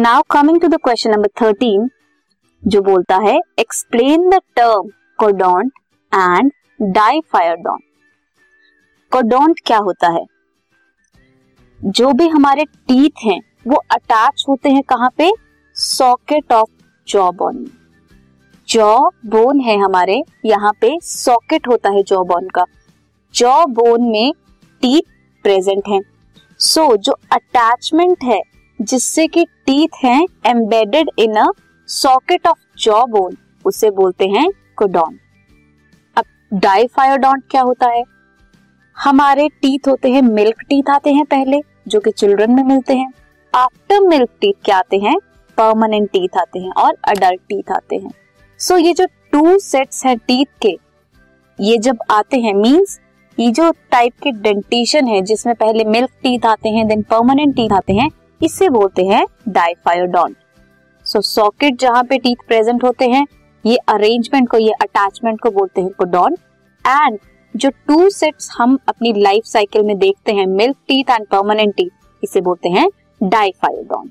Now coming to the question number thirteen जो बोलता है explain the term thecodont and die फायर diphyodont thecodont क्या होता है? जो भी हमारे टीथ हैं वो अटैच होते हैं कहाँ पे? Socket of jaw bone jaw bone है हमारे यहाँ पे सॉकेट होता है जॉ बोन का। जॉ बोन में टीथ प्रेजेंट हैं। सो so, जो अटैचमेंट है जिससे कि टीथ हैं embedded in a socket of jaw bone उसे बोलते हैं कोडॉन अब डाइफायोडोंट क्या होता है? हमारे टीथ होते हैं मिल्क टीथ आते हैं पहले जो कि चिल्ड्रन में मिलते हैं. आफ्टर मिल्क टीथ क्या आते हैं? परमानेंट टीथ आते हैं और अडल्ट टीथ आते हैं. सो so, ये जो टू सेट्स हैं टीथ के ये जब आते हैं मींस ये जो टाइप के डेंटिशन है जिसमें पहले मिल्क टीथ आते हैं देन परमानेंट टीथ आते हैं इसे बोलते हैं डाइफायोडॉन सो सॉकेट जहाँ पे टीथ प्रेजेंट होते हैं, ये अरेंजमेंट को, ये अटैचमेंट को बोलते हैं कोडॉन एंड जो टू सेट्स हम अपनी लाइफ साइकिल में देखते हैं milk teeth and permanent teeth इसे बोलते हैं diphyodont